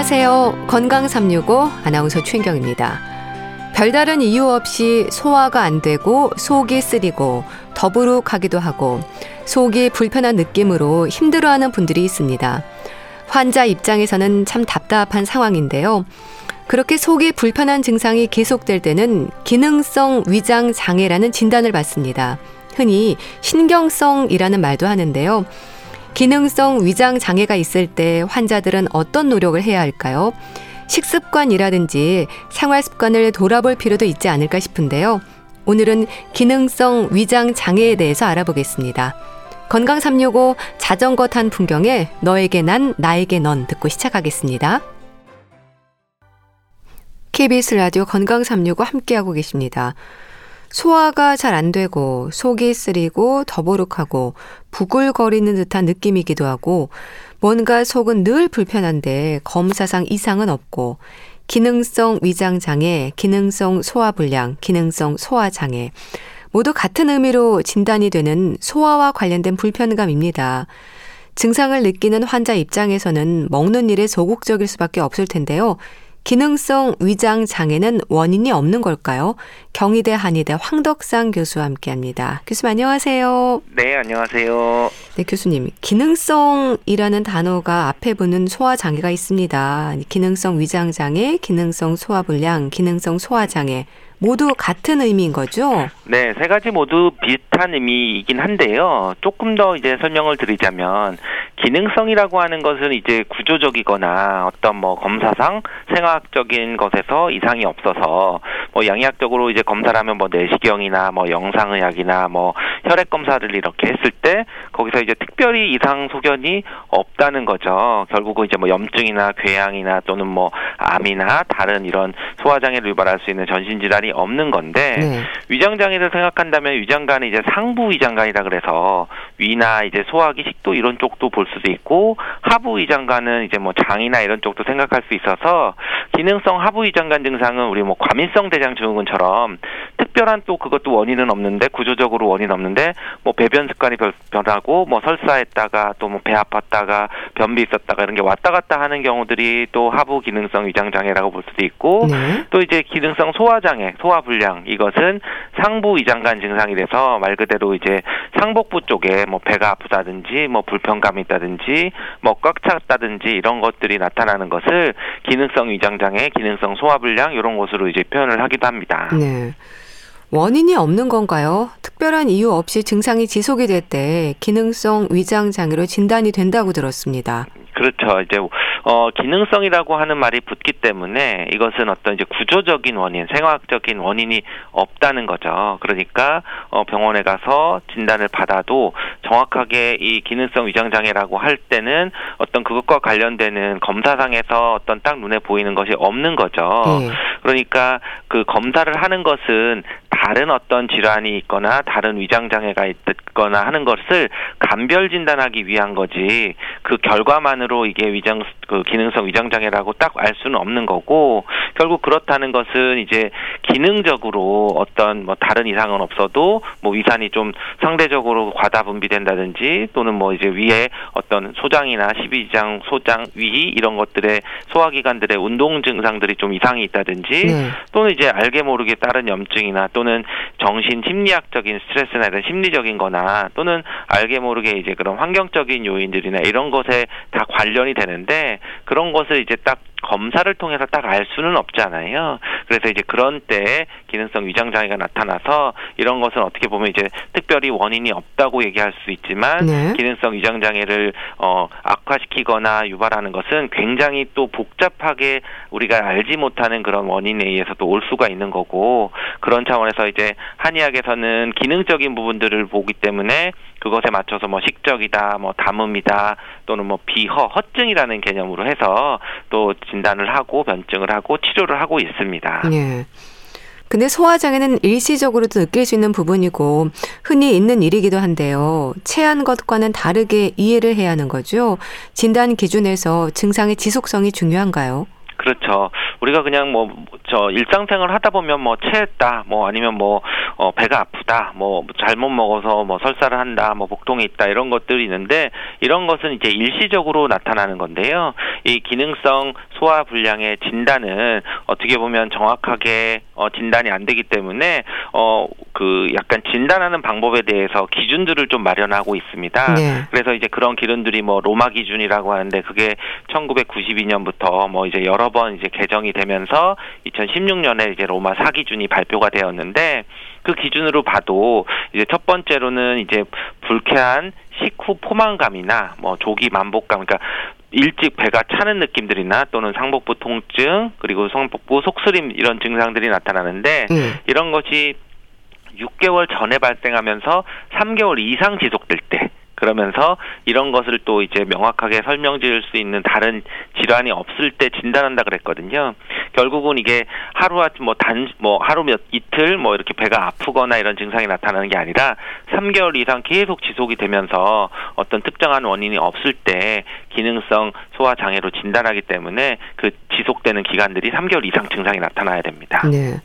안녕하세요. 건강 365 아나운서 최인경입니다. 별다른 이유 없이 소화가 안 되고 속이 쓰리고 더부룩하기도 하고 속이 불편한 느낌으로 힘들어하는 분들이 있습니다. 환자 입장에서는 참 답답한 상황인데요. 그렇게 속이 불편한 증상이 계속될 때는 기능성 위장 장애라는 진단을 받습니다. 흔히 신경성이라는 말도 하는데요. 기능성 위장 장애가 있을 때 환자들은 어떤 노력을 해야 할까요? 식습관이라든지 생활 습관을 돌아볼 필요도 있지 않을까 싶은데요. 오늘은 기능성 위장 장애에 대해서 알아보겠습니다. 건강 365 자전거 탄 풍경에 너에게 난 나에게 넌 듣고 시작하겠습니다. KBS 라디오 건강 365 함께하고 계십니다. 소화가 잘 안 되고 속이 쓰리고 더부룩하고 부글거리는 듯한 느낌이기도 하고 뭔가 속은 늘 불편한데 검사상 이상은 없고 기능성 위장 장애, 기능성 소화 불량, 기능성 소화 장애 모두 같은 의미로 진단이 되는 소화와 관련된 불편감입니다. 증상을 느끼는 환자 입장에서는 먹는 일에 소극적일 수밖에 없을 텐데요. 기능성 위장 장애는 원인이 없는 걸까요? 경희대 한의대 황덕상 교수와 함께 합니다. 교수님 안녕하세요. 네, 안녕하세요. 네, 교수님. 기능성이라는 단어가 앞에 붙는 소화 장애가 있습니다. 기능성 위장 장애, 기능성 소화 불량, 기능성 소화 장애. 모두 같은 의미인 거죠? 네, 세 가지 모두 비슷한 의미이긴 한데요. 조금 더 이제 설명을 드리자면 기능성이라고 하는 것은 이제 구조적이거나 어떤 뭐 검사상 생화학적인 것에서 이상이 없어서 뭐 양의학적으로 이제 검사를 하면 뭐 내시경이나 뭐 영상의학이나 뭐 혈액 검사를 이렇게 했을 때 거기서 이제 특별히 이상 소견이 없다는 거죠. 결국은 이제 뭐 염증이나 궤양이나 또는 뭐 암이나 다른 이런 소화장애를 유발할 수 있는 전신 질환이 없는 건데 네. 위장 장애를 생각한다면 위장관은 이제 상부 위장관이라 그래서 위나 이제 소화기 식도 이런 쪽도 볼 수도 있고 하부 위장관은 이제 뭐 장이나 이런 쪽도 생각할 수 있어서 기능성 하부 위장관 증상은 우리 뭐 과민성 대장 증후군처럼 특별한 또 그것도 원인은 없는데 구조적으로 원인 없는데 뭐 배변 습관이 변하고 뭐 설사했다가 또 뭐 배 아팠다가 변비 있었다가 이런 게 왔다 갔다 하는 경우들이 또 하부 기능성 위장 장애라고 볼 수도 있고 네. 또 이제 기능성 소화 장애, 소화 불량 이것은 상부 위장관 증상이 돼서 말 그대로 이제 상복부 쪽에 뭐 배가 아프다든지 뭐 불편감이 있다든지 뭐 꽉 찼다든지 이런 것들이 나타나는 것을 기능성 위장 장애, 기능성 소화 불량 이런 것으로 이제 표현을 하기도 합니다. 네. 원인이 없는 건가요? 특별한 이유 없이 증상이 지속이 될 때 기능성 위장 장애로 진단이 된다고 들었습니다. 그렇죠. 이제 어 기능성이라고 하는 말이 붙기 때문에 이것은 어떤 이제 구조적인 원인, 생화학적인 원인이 없다는 거죠. 그러니까 어 병원에 가서 진단을 받아도 정확하게 이 기능성 위장 장애라고 할 때는 어떤 그것과 관련되는 검사상에서 어떤 딱 눈에 보이는 것이 없는 거죠. 네. 그러니까 그 검사를 하는 것은 다른 어떤 질환이 있거나 다른 위장 장애가 있거나 하는 것을 감별 진단하기 위한 거지 그 결과만으로 이게 위장 그 기능성 위장 장애라고 딱 알 수는 없는 거고 결국 그렇다는 것은 이제 기능적으로 어떤 뭐 다른 이상은 없어도 뭐 위산이 좀 상대적으로 과다 분비된다든지 또는 뭐 이제 위에 어떤 소장이나 십이장 소장 위 이런 것들의 소화기관들의 운동 증상들이 좀 이상이 있다든지 네. 또는 이제 알게 모르게 다른 염증이나 또는 정신 심리학적인 스트레스나 이런 심리적인 거나 또는 알게 모르게 이제 그런 환경적인 요인들이나 이런 것에 다 관련이 되는데 그런 것을 이제 딱 검사를 통해서 딱 알 수는 없잖아요. 그래서 이제 그런 때 기능성 위장 장애가 나타나서 이런 것은 어떻게 보면 이제 특별히 원인이 없다고 얘기할 수 있지만 네. 기능성 위장 장애를 어 악화시키거나 유발하는 것은 굉장히 또 복잡하게 우리가 알지 못하는 그런 원인에 의해서도 올 수가 있는 거고 그런 차원에서 이제 한의학에서는 기능적인 부분들을 보기 때문에 그것에 맞춰서 뭐 식적이다, 뭐 담음이다, 또는 뭐 비허, 허증이라는 개념으로 해서 또 진단을 하고 변증을 하고 치료를 하고 있습니다. 예. 근데 소화장애는 일시적으로도 느낄 수 있는 부분이고 흔히 있는 일이기도 한데요. 체한 것과는 다르게 이해를 해야 하는 거죠. 진단 기준에서 증상의 지속성이 중요한가요? 그렇죠. 우리가 그냥 뭐 저 일상생활 하다 보면 뭐 체했다, 뭐 아니면 뭐 어 배가 아프다, 뭐 잘못 먹어서 뭐 설사를 한다, 뭐 복통이 있다 이런 것들이 있는데 이런 것은 이제 일시적으로 나타나는 건데요. 이 기능성 소화 불량의 진단은 어떻게 보면 정확하게 어 진단이 안 되기 때문에 어 그 약간 진단하는 방법에 대해서 기준들을 좀 마련하고 있습니다. 네. 그래서 이제 그런 기준들이 뭐 로마 기준이라고 하는데 그게 1992년부터 뭐 이제 여러 번 이제 개정이 되면서 2016년에 이제 로마 4 기준이 발표가 되었는데 그 기준으로 봐도 이제 첫 번째로는 이제 불쾌한 식후 포만감이나 뭐 조기 만복감 그러니까 일찍 배가 차는 느낌들이나 또는 상복부 통증 그리고 상복부 속쓰림 이런 증상들이 나타나는데 음. 이런 것이 6개월 전에 발생하면서 3개월 이상 지속될 때 그러면서 이런 것을 또 이제 명확하게 설명 지을 수 있는 다른 질환이 없을 때 진단한다 그랬거든요. 결국은 이게 하루 뭐단 뭐 하루 몇 이틀 뭐 이렇게 배가 아프거나 이런 증상이 나타나는 게 아니라 3개월 이상 계속 지속이 되면서 어떤 특정한 원인이 없을 때 기능성 소화 장애로 진단하기 때문에 그 지속되는 기간들이 3개월 이상 증상이 나타나야 됩니다. 네.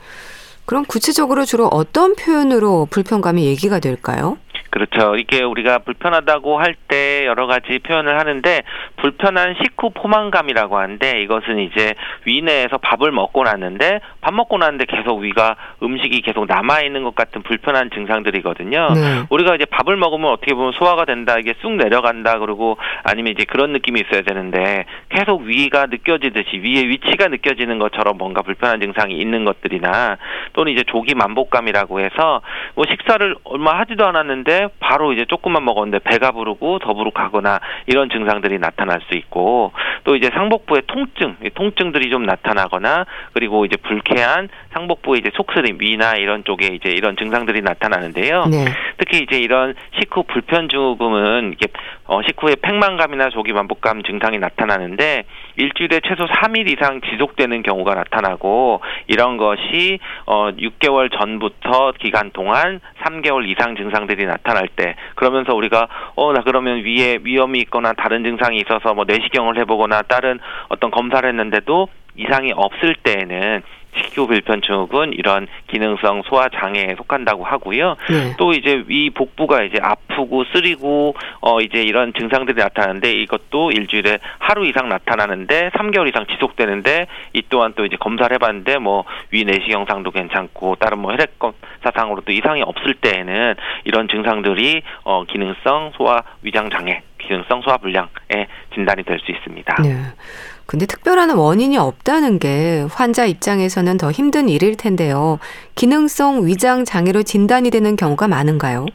그럼 구체적으로 주로 어떤 표현으로 불편감이 얘기가 될까요? 그렇죠. 이게 우리가 불편하다고 할 때 여러 가지 표현을 하는데 불편한 식후 포만감이라고 하는데 이것은 이제 위내에서 밥을 먹고 났는데 밥 먹고 났는데 계속 위가 음식이 계속 남아 있는 것 같은 불편한 증상들이거든요. 네. 우리가 이제 밥을 먹으면 어떻게 보면 소화가 된다 이게 쑥 내려간다 그러고 아니면 이제 그런 느낌이 있어야 되는데 계속 위가 느껴지듯이 위의 위치가 느껴지는 것처럼 뭔가 불편한 증상이 있는 것들이나 또는 이제 조기 만복감이라고 해서 뭐 식사를 얼마 하지도 않았는데 바로 이제 조금만 먹었는데 배가 부르고 더부룩하거나 이런 증상들이 나타날 수 있고 또 이제 상복부의 통증, 통증들이 좀 나타나거나 그리고 이제 불쾌한 상복부의 이제 속쓰림, 위나 이런 쪽에 이제 이런 증상들이 나타나는데요. 네. 특히 이제 이런 식후 불편 증후군은 이게 어, 식후에 팽만감이나 조기 만복감 증상이 나타나는데 일주일에 최소 3일 이상 지속되는 경우가 나타나고 이런 것이 어 6개월 전부터 기간 동안 3개월 이상 증상들이 나타날 때 그러면서 우리가 어 나 그러면 위에 위험이 있거나 다른 증상이 있어서 뭐 내시경을 해보거나 다른 어떤 검사를 했는데도 이상이 없을 때에는 식후 불편 증후군 이런 기능성 소화 장애에 속한다고 하고요. 네. 또 이제 위 복부가 이제 아프고 쓰리고 어 이제 이런 증상들이 나타나는데 이것도 일주일에 하루 이상 나타나는데 3개월 이상 지속되는데 이 또한 또 이제 검사를 해봤는데 뭐 위 내시 경상도 괜찮고 다른 뭐 혈액 검사상으로 도 이상이 없을 때에는 이런 증상들이 어 기능성 소화 위장 장애, 기능성 소화 불량에 진단이 될 수 있습니다. 네. 근데 특별한 원인이 없다는 게 환자 입장에서는 더 힘든 일일 텐데요. 기능성 위장 장애로 진단이 되는 경우가 많은가요?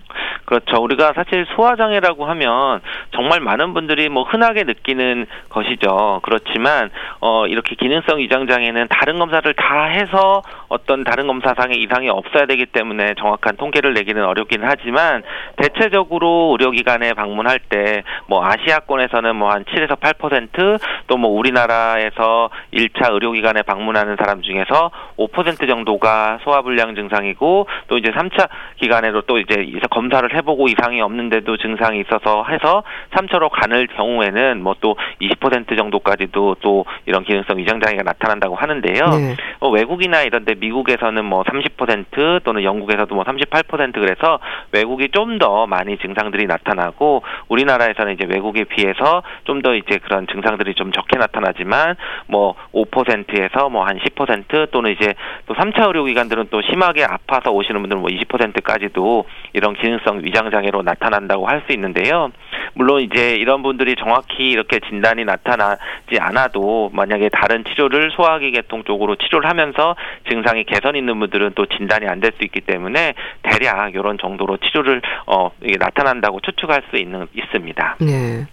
그렇죠. 우리가 사실 소화장애라고 하면 정말 많은 분들이 뭐 흔하게 느끼는 것이죠. 그렇지만 어 이렇게 기능성 위장 장애는 다른 검사를 다 해서 어떤 다른 검사상의 이상이 없어야 되기 때문에 정확한 통계를 내기는 어렵긴 하지만 대체적으로 의료기관에 방문할 때 뭐 아시아권에서는 뭐 한 7에서 8%또 뭐 우리나라에서 1차 의료기관에 방문하는 사람 중에서 5% 정도가 소화불량 증상이고 또 이제 3차 기간에도 또 이제 검사를 해 해보고 이상이 없는데도 증상이 있어서 해서 3차로 가는 경우에는 뭐 또 20% 정도까지도 또 이런 기능성 위장 장애가 나타난다고 하는데요. 네. 어, 외국이나 이런데 미국에서는 뭐 30% 또는 영국에서도 뭐 38% 그래서 외국이 좀 더 많이 증상들이 나타나고 우리나라에서는 이제 외국에 비해서 좀 더 이제 그런 증상들이 좀 적게 나타나지만 뭐 5%에서 뭐 한 10% 또는 이제 또 3차 의료기관들은 또 심하게 아파서 오시는 분들은 뭐 20%까지도 이런 기능성 위장 장애로 나타난다고 할 수 있는데요. 물론 이제 이런 분들이 정확히 이렇게 진단이 나타나지 않아도 만약에 다른 치료를 소화기 계통 쪽으로 치료를 하면서 증상이 개선 있는 분들은 또 진단이 안 될 수 있기 때문에 대략 이런 정도로 치료를 어 이게 나타난다고 추측할 수 있는 있습니다. 네.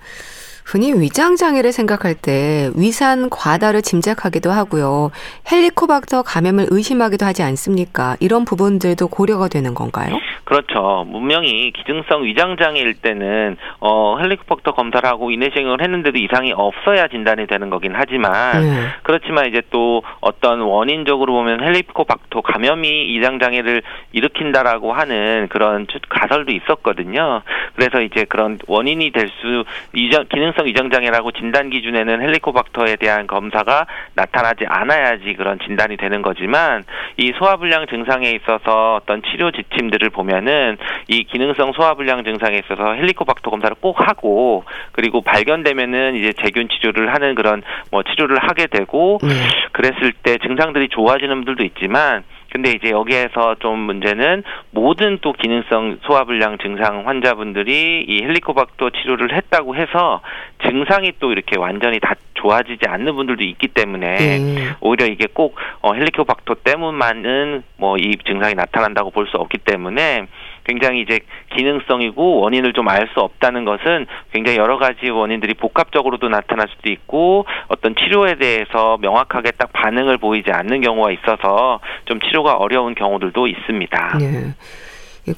흔히 위장 장애를 생각할 때 위산 과다를 짐작하기도 하고요. 헬리코박터 감염을 의심하기도 하지 않습니까? 이런 부분들도 고려가 되는 건가요? 그렇죠. 분명히 기증성 위장 장애일 때는 어 헬리코박터 검사를 하고 이내시경을 했는데도 이상이 없어야 진단이 되는 거긴 하지만 네. 그렇지만 이제 또 어떤 원인적으로 보면 헬리코박터 감염이 위장 장애를 일으킨다라고 하는 그런 가설도 있었거든요. 그래서 이제 그런 원인이 될 수 이정 기능성 이정 장애라고 진단 기준에는 헬리코박터에 대한 검사가 나타나지 않아야지 그런 진단이 되는 거지만 이 소화불량 증상에 있어서 어떤 치료 지침들을 보면은 이 기능성 소화불량 증상에 있어서 헬리코박터 검사를 꼭 하고 그리고 발견되면은 이제 재균 치료를 하는 그런 뭐 치료를 하게 되고 네. 그랬을 때 증상들이 좋아지는 분들도 있지만 근데 이제 여기에서 좀 문제는 모든 또 기능성 소화불량 증상 환자분들이 이 헬리코박터 치료를 했다고 해서 증상이 또 이렇게 완전히 다 좋아지지 않는 분들도 있기 때문에 네. 오히려 이게 꼭 어, 헬리코박터 때문만은 뭐 이 증상이 나타난다고 볼 수 없기 때문에 굉장히 이제 기능성이고 원인을 좀 알 수 없다는 것은 굉장히 여러 가지 원인들이 복합적으로도 나타날 수도 있고 어떤 치료에 대해서 명확하게 딱 반응을 보이지 않는 경우가 있어서 좀 치료가 어려운 경우들도 있습니다. 네.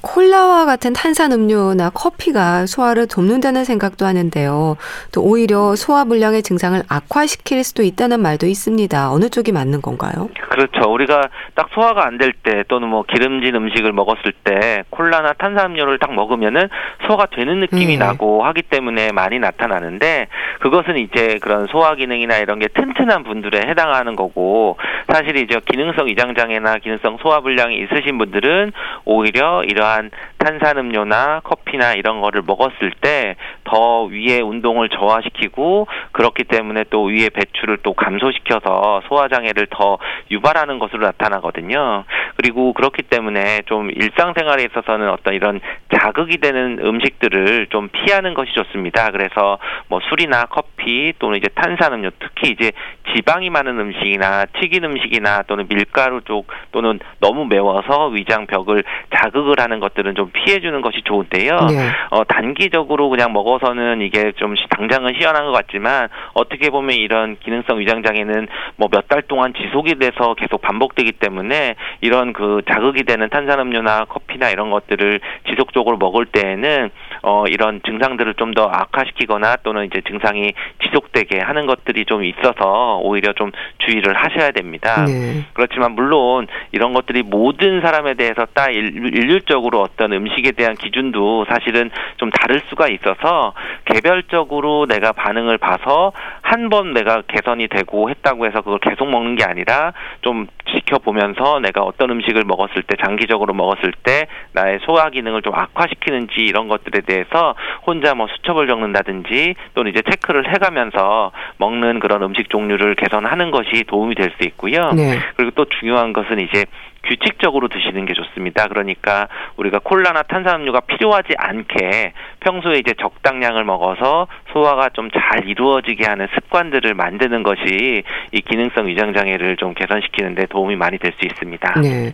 콜라와 같은 탄산 음료나 커피가 소화를 돕는다는 생각도 하는데요. 또 오히려 소화 불량의 증상을 악화시킬 수도 있다는 말도 있습니다. 어느 쪽이 맞는 건가요? 그렇죠. 우리가 딱 소화가 안 될 때 또는 뭐 기름진 음식을 먹었을 때 콜라나 탄산음료를 딱 먹으면은 소화가 되는 느낌이 네. 나고 하기 때문에 많이 나타나는데 그것은 이제 그런 소화 기능이나 이런 게 튼튼한 분들에 해당하는 거고 사실 이제 기능성 이장 장애나 기능성 소화 불량이 있으신 분들은 오히려 이러한 탄산음료나 커피나 이런 거를 먹었을 때 더 위의 운동을 저하시키고 그렇기 때문에 또 위의 배출을 또 감소시켜서 소화 장애를 더 유발하는 것으로 나타나거든요. 그리고 그렇기 때문에 좀 일상생활에 있어서는 어떤 이런 자극이 되는 음식들을 좀 피하는 것이 좋습니다. 그래서 뭐 술이나 커피 또는 이제 탄산음료 특히 이제 지방이 많은 음식이나 튀긴 음식 이나 또는 밀가루 쪽 또는 너무 매워서 위장 벽을 자극을 하는 것들은 좀 피해주는 것이 좋은데요. 네. 어, 단기적으로 그냥 먹어서는 이게 좀 당장은 시원한 것 같지만 어떻게 보면 이런 기능성 위장 장애는 뭐 몇 달 동안 지속이 돼서 계속 반복되기 때문에 이런 그 자극이 되는 탄산음료나 커피나 이런 것들을 지속적으로 먹을 때에는 어, 이런 증상들을 좀 더 악화시키거나 또는 이제 증상이 지속되게 하는 것들이 좀 있어서 오히려 좀 주의를 하셔야 됩니다. 네. 그렇지만 물론 이런 것들이 모든 사람에 대해서 딱 일률적으로 어떤 음식에 대한 기준도 사실은 좀 다를 수가 있어서 개별적으로 내가 반응을 봐서 한 번 내가 개선이 되고 했다고 해서 그걸 계속 먹는 게 아니라 좀 지켜보면서 내가 어떤 음식을 먹었을 때 장기적으로 먹었을 때 나의 소화 기능을 좀 악화시키는지 이런 것들에 대해서 혼자 뭐 수첩을 적는다든지 또는 이제 체크를 해가면서 먹는 그런 음식 종류를 개선하는 것이 도움이 될 수 있고요. 네. 그리고 또 중요한 것은 이제 규칙적으로 드시는 게 좋습니다. 그러니까 우리가 콜라나 탄산음료가 필요하지 않게 평소에 이제 적당량을 먹어서 소화가 좀 잘 이루어지게 하는 습관들을 만드는 것이 이 기능성 위장 장애를 좀 개선시키는데 도움이 많이 될 수 있습니다. 네.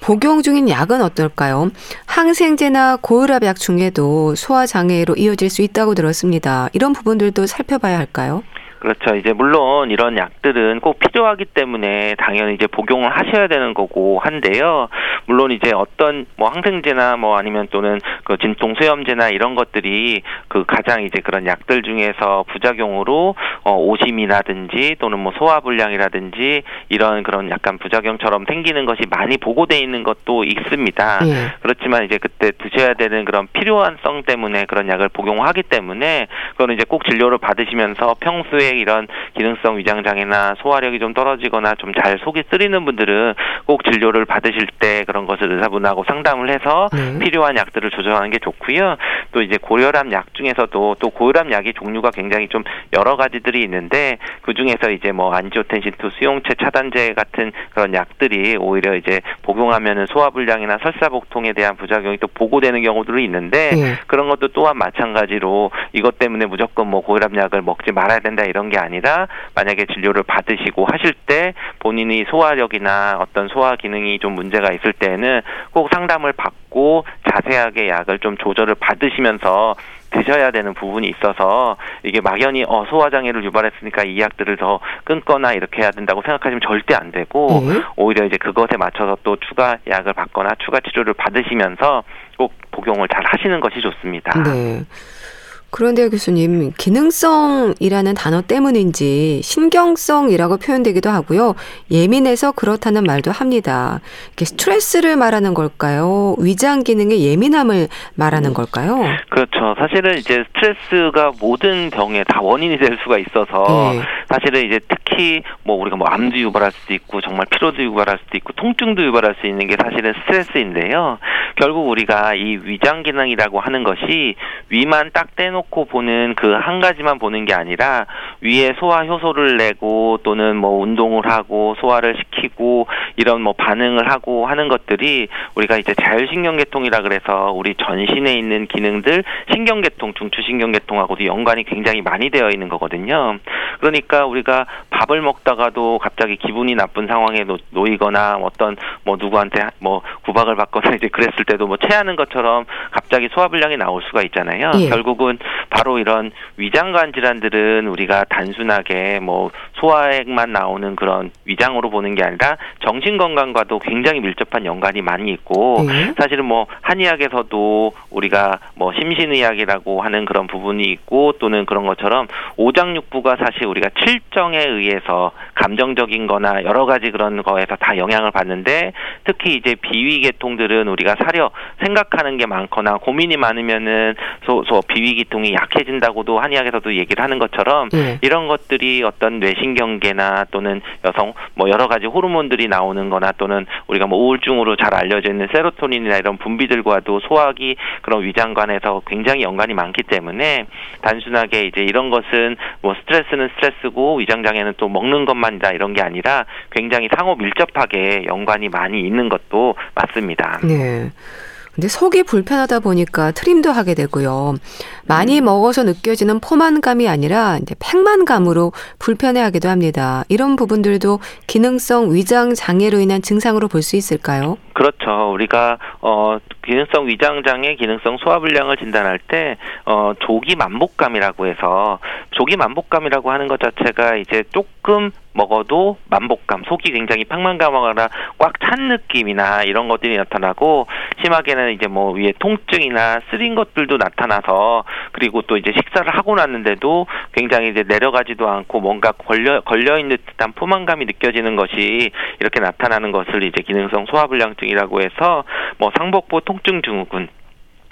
복용 중인 약은 어떨까요? 항생제나 고혈압 약 중에도 소화 장애로 이어질 수 있다고 들었습니다. 이런 부분들도 살펴봐야 할까요? 그렇죠. 이제 물론 이런 약들은 꼭 필요하기 때문에 당연히 이제 복용을 하셔야 되는 거고 한데요. 물론 이제 어떤 뭐 항생제나 뭐 아니면 또는 그 진통 수염제나 이런 것들이 그 가장 이제 그런 약들 중에서 부작용으로 어 오심이라든지 또는 뭐 소화불량이라든지 이런 그런 약간 부작용처럼 생기는 것이 많이 보고돼 있는 것도 있습니다. 예. 그렇지만 이제 그때 드셔야 되는 그런 필요한성 때문에 그런 약을 복용하기 때문에 그거는 이제 꼭 진료를 받으시면서 평소에 이런 기능성 위장 장애나 소화력이 좀 떨어지거나 좀 잘 속이 쓰리는 분들은 꼭 진료를 받으실 때 그런 것을 의사분하고 상담을 해서 네. 필요한 약들을 조정하는 게 좋고요. 또 이제 고혈압 약 중에서도 또 고혈압 약의 종류가 굉장히 좀 여러 가지들이 있는데 그 중에서 이제 뭐 안지오텐신 2 수용체 차단제 같은 그런 약들이 오히려 이제 복용하면은 소화불량이나 설사복통에 대한 부작용이 또 보고되는 경우들이 있는데 네. 그런 것도 또한 마찬가지로 이것 때문에 무조건 뭐 고혈압 약을 먹지 말아야 된다 이런 게 아니라 만약에 진료를 받으시고 하실 때 본인이 소화력이나 어떤 소화 기능이 좀 문제가 있을 때는 꼭 상담을 받고 자세하게 약을 좀 조절을 받으시면서 드셔야 되는 부분이 있어서 이게 막연히 어 소화 장애를 유발했으니까 이 약들을 더 끊거나 이렇게 해야 된다고 생각하시면 절대 안 되고 네. 오히려 이제 그것에 맞춰서 또 추가 약을 받거나 추가 치료를 받으시면서 꼭 복용을 잘 하시는 것이 좋습니다. 네. 그런데 교수님, 기능성이라는 단어 때문인지 신경성이라고 표현되기도 하고요. 예민해서 그렇다는 말도 합니다. 이게 스트레스를 말하는 걸까요? 위장 기능의 예민함을 말하는 걸까요? 그렇죠. 사실은 이제 스트레스가 모든 병에 다 원인이 될 수가 있어서 네. 사실은 이제 특히 뭐 우리가 뭐 암도 유발할 수도 있고 정말 피로도 유발할 수도 있고 통증도 유발할 수 있는 게 사실은 스트레스인데요. 결국 우리가 이 위장 기능이라고 하는 것이 위만 딱 떼놓고 보는 그 한 가지만 보는 게 아니라 위에 소화 효소를 내고 또는 뭐 운동을 하고 소화를 시키고 이런 뭐 반응을 하고 하는 것들이 우리가 이제 자율신경계통이라 그래서 우리 전신에 있는 기능들 신경계통, 중추신경계통하고도 연관이 굉장히 많이 되어 있는 거거든요. 그러니까 우리가 밥을 먹다가도 갑자기 기분이 나쁜 상황에 놓 이거나 어떤 뭐 누구한테 뭐 구박을 받거나 이제 그랬을 때도 뭐 체하는 것처럼 갑자기 소화불량이 나올 수가 있잖아요. 예. 결국은 바로 이런 위장관 질환들은 우리가 단순하게 뭐 소화액만 나오는 그런 위장으로 보는 게 아니라 정신 건강과도 굉장히 밀접한 연관이 많이 있고 예. 사실은 뭐 한의학에서도 우리가 뭐 심신의학이라고 하는 그런 부분이 있고 또는 그런 것처럼 오장육부가 사실 우리가 칠정에 의해서 감정적인 거나 여러 가지 그런 거에서 다 영향을 받는데 특히 이제 비위 계통들은 우리가 사려 생각하는 게 많거나 고민이 많으면은 소, 소 비위 계통이 약해진다고도 한의학에서도 얘기를 하는 것처럼 네. 이런 것들이 어떤 뇌신경계나 또는 여성 뭐 여러 가지 호르몬들이 나오는 거나 또는 우리가 뭐 우울증으로 잘 알려져 있는 세로토닌이나 이런 분비들과도 소화기 그런 위장관에서 굉장히 연관이 많기 때문에 단순하게 이제 이런 것은 뭐 스트레스는 스트레스고 위장장애는 또 먹는 것만이다 이런 게 아니라 굉장히 상호 밀접하게 연관이 많이 있는 것도 맞습니다. 네. 근데 속이 불편하다 보니까 트림도 하게 되고요. 많이 음. 먹어서 느껴지는 포만감이 아니라 이제 팽만감으로 불편해하기도 합니다. 이런 부분들도 기능성 위장 장애로 인한 증상으로 볼 수 있을까요? 그렇죠. 우리가 어 기능성 위장 장애, 기능성 소화 불량을 진단할 때 어 조기 만복감이라고 해서 조기 만복감이라고 하는 것 자체가 이제 조금 먹어도 만복감, 속이 굉장히 팽만감하거나 꽉 찬 느낌이나 이런 것들이 나타나고 심하게는 이제 뭐 위에 통증이나 쓰린 것들도 나타나서 그리고 또 이제 식사를 하고 났는데도 굉장히 이제 내려가지도 않고 뭔가 걸려 걸려 있는 듯한 포만감이 느껴지는 것이 이렇게 나타나는 것을 이제 기능성 소화불량증이라고 해서 뭐 상복부 통증 증후군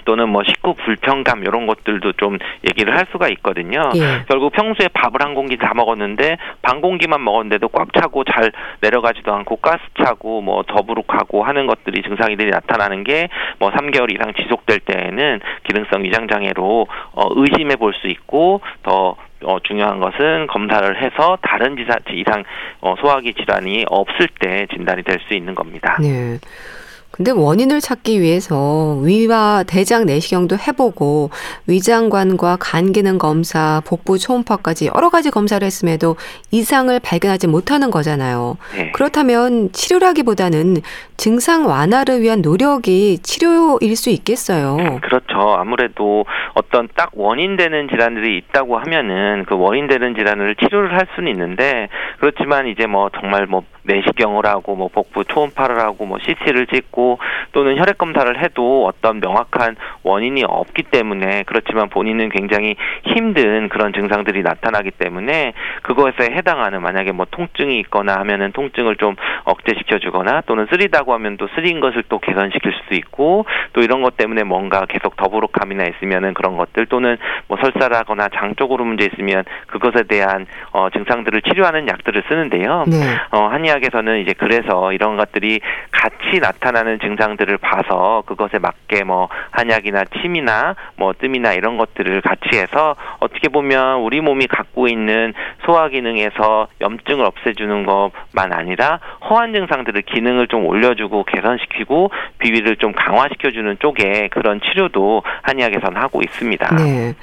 또는 뭐 식구 불편감 이런 것들도 좀 얘기를 할 수가 있거든요. 예. 결국 평소에 밥을 한 공기 다 먹었는데 반 공기만 먹었는데도 꽉 차고 잘 내려가지도 않고 가스 차고 뭐 더부룩하고 하는 것들이 증상이들이 나타나는 게 뭐 3개월 이상 지속될 때에는 기능성 위장 장애로 어 의심해 볼 수 있고 더 어, 중요한 것은 검사를 해서 다른 지사, 이상 어, 소화기 질환이 없을 때 진단이 될 수 있는 겁니다. 네. 근데 원인을 찾기 위해서 위와 대장 내시경도 해보고 위장관과 간 기능 검사, 복부 초음파까지 여러 가지 검사를 했음에도 이상을 발견하지 못하는 거잖아요. 네. 그렇다면 치료라기보다는 증상 완화를 위한 노력이 치료일 수 있겠어요. 그렇죠. 아무래도 어떤 딱 원인되는 질환들이 있다고 하면은 그 원인되는 질환을 치료를 할 수는 있는데 그렇지만 이제 뭐 정말 뭐 내시경을 하고 뭐 복부 초음파를 하고 뭐 CT를 찍고 또는 혈액 검사를 해도 어떤 명확한 원인이 없기 때문에 그렇지만 본인은 굉장히 힘든 그런 증상들이 나타나기 때문에 그것에 해당하는 만약에 뭐 통증이 있거나 하면은 통증을 좀 억제시켜 주거나 또는 쓰리다고 하면 또 쓰린 것을 또 개선시킬 수도 있고 또 이런 것 때문에 뭔가 계속 더부룩함이나 있으면은 그런 것들 또는 뭐 설사라거나 장 쪽으로 문제 있으면 그것에 대한 어 증상들을 치료하는 약들을 쓰는데요. 네. 어 한의 한의학에서는 이제 그래서 이런 것들이 같이 나타나는 증상들을 봐서 그것에 맞게 뭐 한약이나 침이나 뭐 뜸이나 이런 것들을 같이 해서 어떻게 보면 우리 몸이 갖고 있는 소화 기능에서 염증을 없애주는 것만 아니라 허한 증상들을 기능을 좀 올려주고 개선시키고 비위를 좀 강화시켜주는 쪽에 그런 치료도 한의학에서는 하고 있습니다. 네.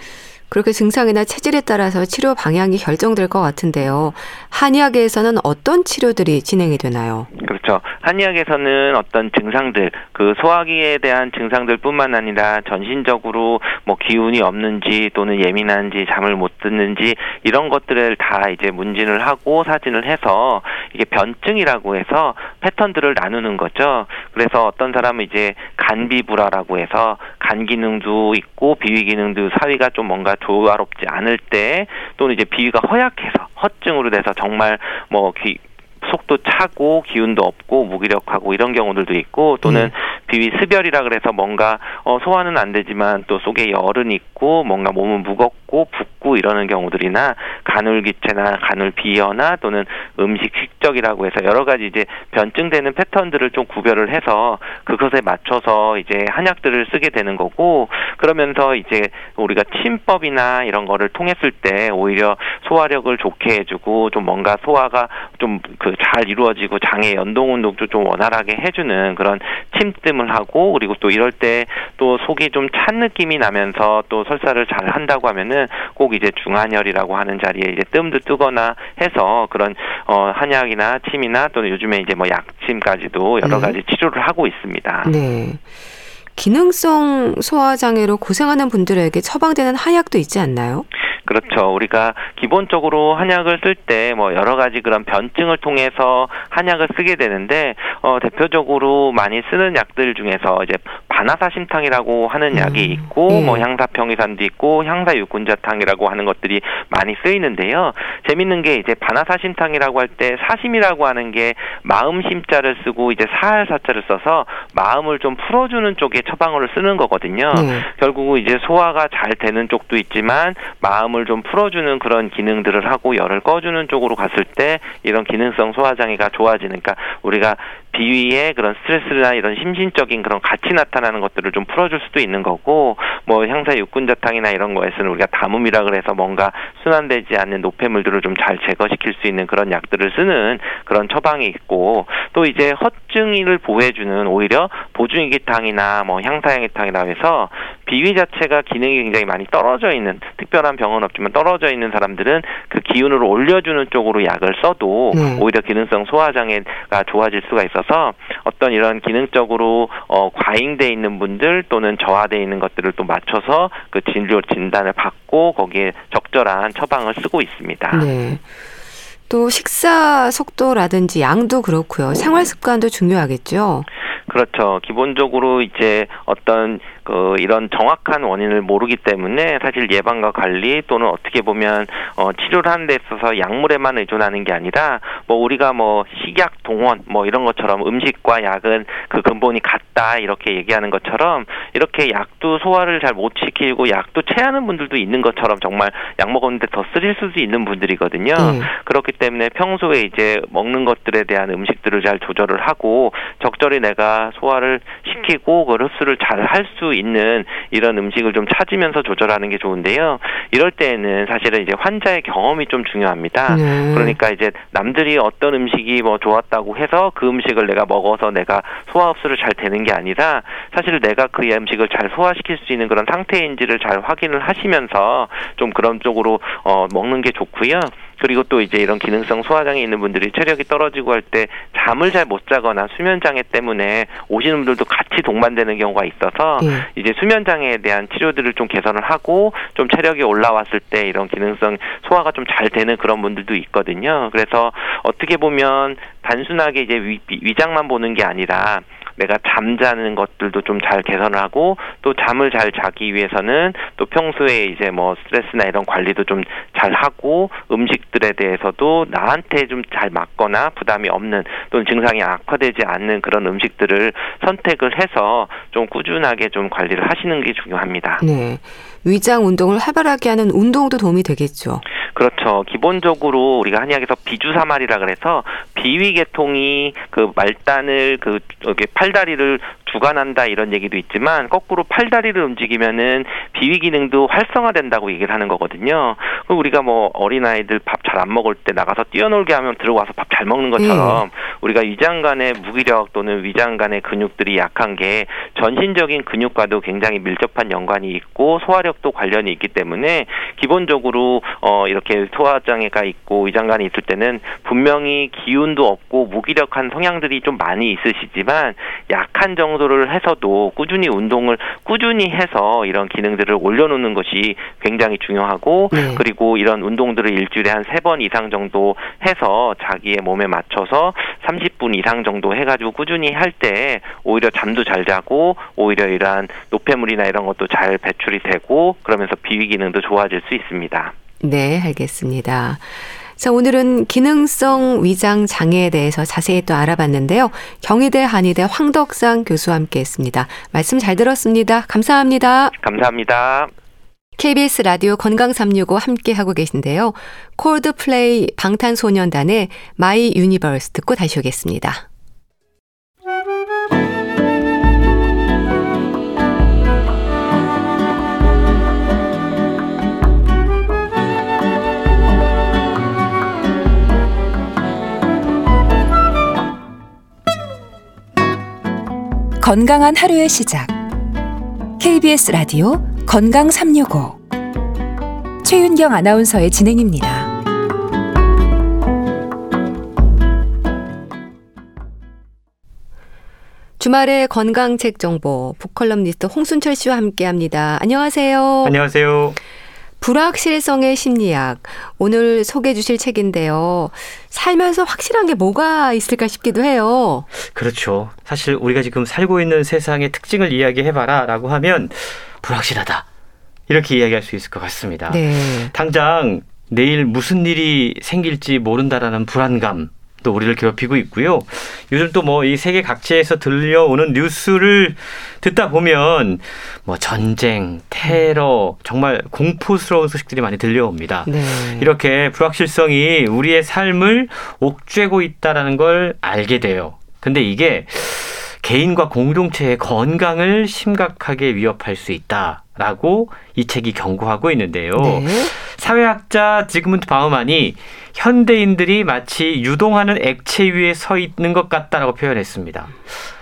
그렇게 증상이나 체질에 따라서 치료 방향이 결정될 것 같은데요. 한의학에서는 어떤 치료들이 진행이 되나요? 그렇죠. 한의학에서는 어떤 증상들, 그 소화기에 대한 증상들뿐만 아니라 전신적으로 뭐 기운이 없는지 또는 예민한지 잠을 못 듣는지 이런 것들을 다 이제 문진을 하고 사진을 해서 이게 변증이라고 해서 패턴들을 나누는 거죠. 그래서 어떤 사람은 이제 간비불화라고 해서 간 기능도 있고 비위 기능도 사위가 좀 뭔가 조화롭지 않을 때 또는 이제 비위가 허약해서 허증으로 돼서 정말 뭐 귀, 속도 차고 기운도 없고 무기력하고 이런 경우들도 있고 또는 음. 비위 습열이라 그래서 뭔가 어 소화는 안 되지만 또 속에 열은 있고 뭔가 몸은 무겁고 붓고 이러는 경우들이나 간울기체나 간울비어나 또는 음식 식적이라고 해서 여러 가지 이제 변증되는 패턴들을 좀 구별을 해서 그것에 맞춰서 이제 한약들을 쓰게 되는 거고 그러면서 이제 우리가 침법이나 이런 거를 통했을 때 오히려 소화력을 좋게 해주고 좀 뭔가 소화가 좀 그 잘 이루어지고 장의 연동 운동도 좀 원활하게 해주는 그런 침뜸을 하고 그리고 또 이럴 때 또 속이 좀 찬 느낌이 나면서 또 설사를 잘 한다고 하면은 꼭 이제 중한열이라고 하는 자리에 이제 뜸도 뜨거나 해서 그런 어 한약이나 침이나 또는 요즘에 이제 뭐 약침까지도 여러 네. 가지 치료를 하고 있습니다. 네. 기능성 소화장애로 고생하는 분들에게 처방되는 한약도 있지 않나요? 그렇죠. 우리가 기본적으로 한약을 쓸 때 뭐 여러 가지 그런 변증을 통해서 한약을 쓰게 되는데 어 대표적으로 많이 쓰는 약들 중에서 이제 바나사심탕이라고 하는 약이 음. 있고 음. 뭐 향사평이산도 있고 향사육군자탕이라고 하는 것들이 많이 쓰이는데요. 재밌는 게 이제 바나사심탕이라고 할 때 사심이라고 하는 게 마음 심자를 쓰고 이제 사할 사자를 써서 마음을 좀 풀어주는 쪽에 처방을 쓰는 거거든요. 음. 결국 이제 소화가 잘 되는 쪽도 있지만 마음을 좀 풀어주는 그런 기능들을 하고 열을 꺼주는 쪽으로 갔을 때 이런 기능성 소화장애가 좋아지니까 우리가 비위에 그런 스트레스나 이런 심신적인 그런 같이 나타나는 것들을 좀 풀어줄 수도 있는 거고 뭐 향사 육군자탕이나 이런 거에서는 우리가 담음이라 그래서 뭔가 순환되지 않는 노폐물들을 좀 잘 제거시킬 수 있는 그런 약들을 쓰는 그런 처방이 있고 또 이제 허증을 보호해주는 오히려 보중이기탕이나 뭐 향사향이탕이라 해서 비위 자체가 기능이 굉장히 많이 떨어져 있는 특별한 병은 없지만 떨어져 있는 사람들은 그 기운을 올려주는 쪽으로 약을 써도 네. 오히려 기능성 소화장애가 좋아질 수가 있어서 어떤 이런 기능적으로 어, 과잉돼 있는 분들 또는 저하돼 있는 것들을 또 맞춰서 그 진료 진단을 받고 거기에 적절한 처방을 쓰고 있습니다. 네. 또 식사 속도라든지 양도 그렇고요. 생활 습관도 중요하겠죠. 그렇죠. 기본적으로 이제 어떤 그 이런 정확한 원인을 모르기 때문에 사실 예방과 관리 또는 어떻게 보면 어 치료를 하는 데 있어서 약물에만 의존하는 게 아니라 뭐 우리가 뭐 식약 동원 뭐 이런 것처럼 음식과 약은 그 근본이 같다 이렇게 얘기하는 것처럼 이렇게 약도 소화를 잘 못 시키고 약도 체하는 분들도 있는 것처럼 정말 약 먹었는데 더 쓰릴 수도 있는 분들이거든요. 음. 그렇기 때문에 평소에 이제 먹는 것들에 대한 음식들을 잘 조절을 하고 적절히 내가 소화를 시키고 그 흡수를 잘 할 수 있는 이런 음식을 좀 찾으면서 조절하는 게 좋은데요. 이럴 때에는 사실은 이제 환자의 경험이 좀 중요합니다. 네. 그러니까 이제 남들이 어떤 음식이 뭐 좋았다고 해서 그 음식을 내가 먹어서 내가 소화 흡수를 잘 되는 게 아니라 사실 내가 그 음식을 잘 소화시킬 수 있는 그런 상태인지를 잘 확인을 하시면서 좀 그런 쪽으로 어 먹는 게 좋고요. 그리고 또 이제 이런 기능성 소화장애 있는 분들이 체력이 떨어지고 할 때 잠을 잘 못 자거나 수면 장애 때문에 오시는 분들도 같이 동반되는 경우가 있어서 예. 이제 수면 장애에 대한 치료들을 좀 개선을 하고 좀 체력이 올라왔을 때 이런 기능성 소화가 좀 잘 되는 그런 분들도 있거든요. 그래서 어떻게 보면 단순하게 이제 위, 위장만 보는 게 아니라 내가 잠자는 것들도 좀 잘 개선을 하고 또 잠을 잘 자기 위해서는 또 평소에 이제 뭐 스트레스나 이런 관리도 좀 잘 하고 음식들에 대해서도 나한테 좀 잘 맞거나 부담이 없는 또는 증상이 악화되지 않는 그런 음식들을 선택을 해서 좀 꾸준하게 좀 관리를 하시는 게 중요합니다. 네. 위장 운동을 활발하게 하는 운동도 도움이 되겠죠. 그렇죠. 기본적으로 우리가 한의학에서 비주사말이라 그래서 비위계통이 그 말단을 그 팔다리를 주관한다 이런 얘기도 있지만 거꾸로 팔다리를 움직이면은 비위 기능도 활성화된다고 얘기를 하는 거거든요. 그 우리가 뭐 어린 아이들 밥 잘 안 먹을 때 나가서 뛰어놀게 하면 들어와서 밥 잘 먹는 것처럼 음. 우리가 위장 간의 무기력 또는 위장 간의 근육들이 약한 게 전신적인 근육과도 굉장히 밀접한 연관이 있고 소화력도 관련이 있기 때문에 기본적으로 어 이렇게 소화 장애가 있고 위장간이 있을 때는 분명히 기운도 없고 무기력한 성향들이 좀 많이 있으시지만 약한 정도 정도를 해서도 꾸준히 운동을 꾸준히 해서 이런 기능들을 올려놓는 것이 굉장히 중요하고 네. 그리고 이런 운동들을 일주일에 한 세 번 이상 정도 해서 자기의 몸에 맞춰서 30분 이상 정도 해가지고 꾸준히 할 때 오히려 잠도 잘 자고 오히려 이러한 노폐물이나 이런 것도 잘 배출이 되고 그러면서 비위 기능도 좋아질 수 있습니다. 네, 알겠습니다. 자, 오늘은 기능성 위장 장애에 대해서 자세히 또 알아봤는데요. 경희대 한의대 황덕상 교수와 함께 했습니다. 말씀 잘 들었습니다. 감사합니다. 감사합니다. KBS 라디오 건강 365 함께 하고 계신데요. 콜드플레이 방탄소년단의 My Universe 듣고 다시 오겠습니다. 건강한 하루의 시작. KBS 라디오 건강 365. 최윤경 아나운서의 진행입니다. 주말의 건강책 정보 북컬럼니스트 홍순철 씨와 함께 합니다. 안녕하세요. 안녕하세요. 불확실성의 심리학. 오늘 소개해 주실 책인데요. 살면서 확실한 게 뭐가 있을까 싶기도 해요. 그렇죠. 사실 우리가 지금 살고 있는 세상의 특징을 이야기해봐라 라고 하면 불확실하다. 이렇게 이야기할 수 있을 것 같습니다. 네. 당장 내일 무슨 일이 생길지 모른다라는 불안감, 또 우리를 괴롭히고 있고요. 요즘 또 뭐 이 세계 각지에서 들려오는 뉴스를 듣다 보면 뭐 전쟁, 테러, 정말 공포스러운 소식들이 많이 들려옵니다. 네. 이렇게 불확실성이 우리의 삶을 옥죄고 있다라는 걸 알게 돼요. 근데 이게 개인과 공동체의 건강을 심각하게 위협할 수 있다 라고 이 책이 경고하고 있는데요. 네. 사회학자 지그문트 바우만이 현대인들이 마치 유동하는 액체 위에 서 있는 것 같다라고 표현했습니다.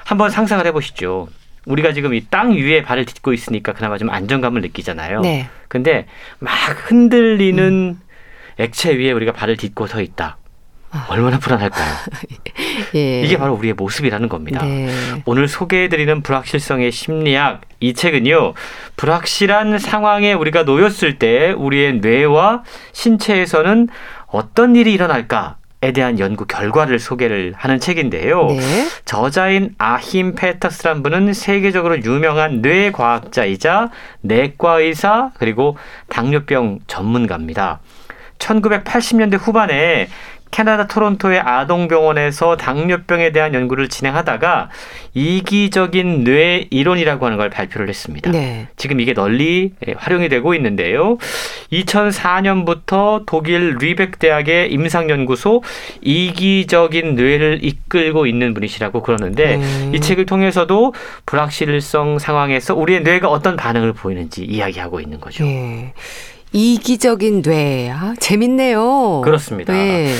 한번 상상을 해보시죠. 우리가 지금 이 땅 위에 발을 딛고 있으니까 그나마 좀 안정감을 느끼잖아요. 네. 근데 막 흔들리는 음. 액체 위에 우리가 발을 딛고 서 있다. 아. 얼마나 불안할까요? 예. 이게 바로 우리의 모습이라는 겁니다. 네. 오늘 소개해드리는 불확실성의 심리학 이 책은요 불확실한 상황에 우리가 놓였을 때 우리의 뇌와 신체에서는 어떤 일이 일어날까 에 대한 연구 결과를 소개를 하는 책인데요. 네. 저자인 아힘 페터스란 분은 세계적으로 유명한 뇌과학자이자 내과 의사 그리고 당뇨병 전문가입니다. 1980년대 후반에 캐나다 토론토의 아동병원에서 당뇨병에 대한 연구를 진행하다가 이기적인 뇌 이론이라고 하는 걸 발표를 했습니다. 네. 지금 이게 널리 예, 활용이 되고 있는데요. 2004년부터 독일 리벡 대학의 임상연구소 이기적인 뇌를 이끌고 있는 분이시라고 그러는데 음. 이 책을 통해서도 불확실성 상황에서 우리의 뇌가 어떤 반응을 보이는지 이야기하고 있는 거죠. 네. 이기적인 뇌. 아, 재밌네요. 그렇습니다. 네.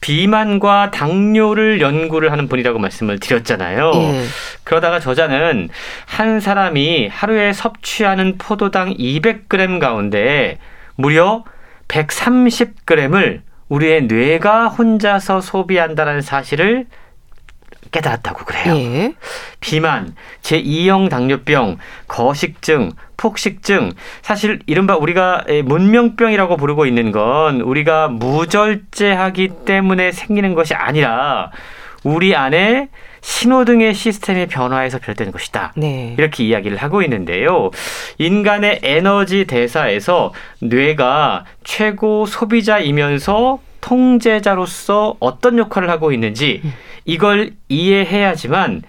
비만과 당뇨를 연구를 하는 분이라고 말씀을 드렸잖아요. 예. 그러다가 저자는 한 사람이 하루에 섭취하는 포도당 200g 가운데 무려 130g을 우리의 뇌가 혼자서 소비한다는 사실을 깨달았다고 그래요. 예. 비만, 제2형 당뇨병, 거식증, 폭식증, 사실 이른바 우리가 문명병이라고 부르고 있는 건 우리가 무절제하기 때문에 생기는 것이 아니라 우리 안에 신호등의 시스템의 변화에서 비롯된 것이다. 네. 이렇게 이야기를 하고 있는데요. 인간의 에너지 대사에서 뇌가 최고 소비자이면서 통제자로서 어떤 역할을 하고 있는지 음. 이걸 이해해야지만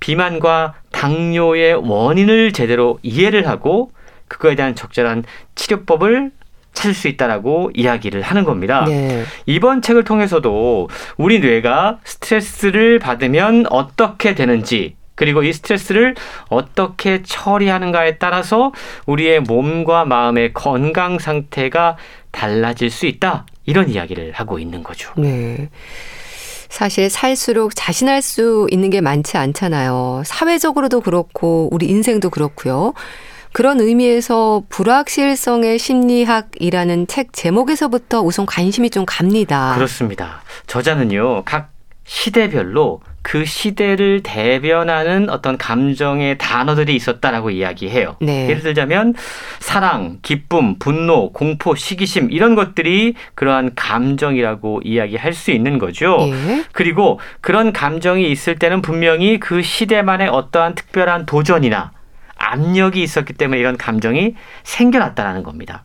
비만과 당뇨의 원인을 제대로 이해를 하고 그거에 대한 적절한 치료법을 찾을 수 있다라고 이야기를 하는 겁니다. 네. 이번 책을 통해서도 우리 뇌가 스트레스를 받으면 어떻게 되는지 그리고 이 스트레스를 어떻게 처리하는가에 따라서 우리의 몸과 마음의 건강 상태가 달라질 수 있다. 이런 이야기를 하고 있는 거죠. 네. 사실 살수록 자신할 수 있는 게 많지 않잖아요. 사회적으로도 그렇고 우리 인생도 그렇고요. 그런 의미에서 불확실성의 심리학이라는 책 제목에서부터 우선 관심이 좀 갑니다. 그렇습니다. 저자는요, 각 시대별로 그 시대를 대변하는 어떤 감정의 단어들이 있었다라고 이야기해요. 네. 예를 들자면 사랑, 기쁨, 분노, 공포, 시기심 이런 것들이 그러한 감정이라고 이야기할 수 있는 거죠. 네. 그리고 그런 감정이 있을 때는 분명히 그 시대만의 어떠한 특별한 도전이나 압력이 있었기 때문에 이런 감정이 생겨났다는 겁니다.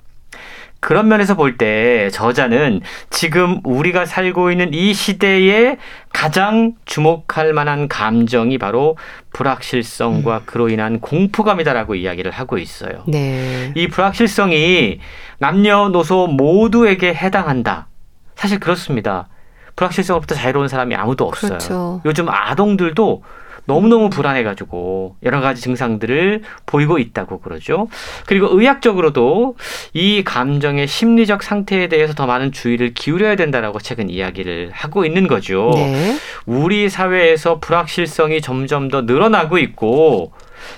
그런 면에서 볼 때 저자는 지금 우리가 살고 있는 이 시대에 가장 주목할 만한 감정이 바로 불확실성과 음. 그로 인한 공포감이다라고 이야기를 하고 있어요. 네. 이 불확실성이 남녀노소 모두에게 해당한다. 사실 그렇습니다. 불확실성으로부터 자유로운 사람이 아무도 없어요. 그렇죠. 요즘 아동들도 너무너무 불안해가지고 여러 가지 증상들을 보이고 있다고 그러죠. 그리고 의학적으로도 이 감정의 심리적 상태에 대해서 더 많은 주의를 기울여야 된다라고 최근 이야기를 하고 있는 거죠. 네. 우리 사회에서 불확실성이 점점 더 늘어나고 있고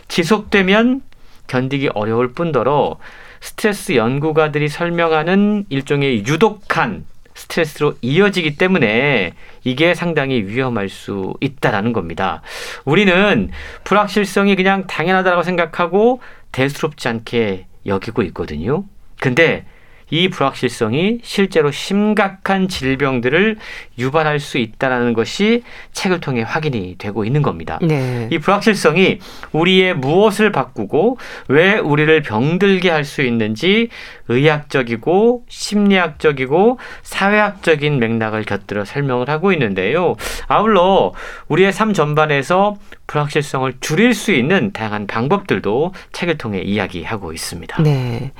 지속되면 견디기 어려울 뿐더러 스트레스 연구가들이 설명하는 일종의 유독한 스트레스로 이어지기 때문에 이게 상당히 위험할 수 있다라는 겁니다. 우리는 불확실성이 그냥 당연하다고 생각하고 대수롭지 않게 여기고 있거든요. 근데 이 불확실성이 실제로 심각한 질병들을 유발할 수 있다는 것이 책을 통해 확인이 되고 있는 겁니다. 네. 이 불확실성이 우리의 무엇을 바꾸고 왜 우리를 병들게 할 수 있는지 의학적이고 심리학적이고 사회학적인 맥락을 곁들여 설명을 하고 있는데요. 아울러 우리의 삶 전반에서 불확실성을 줄일 수 있는 다양한 방법들도 책을 통해 이야기하고 있습니다. 네.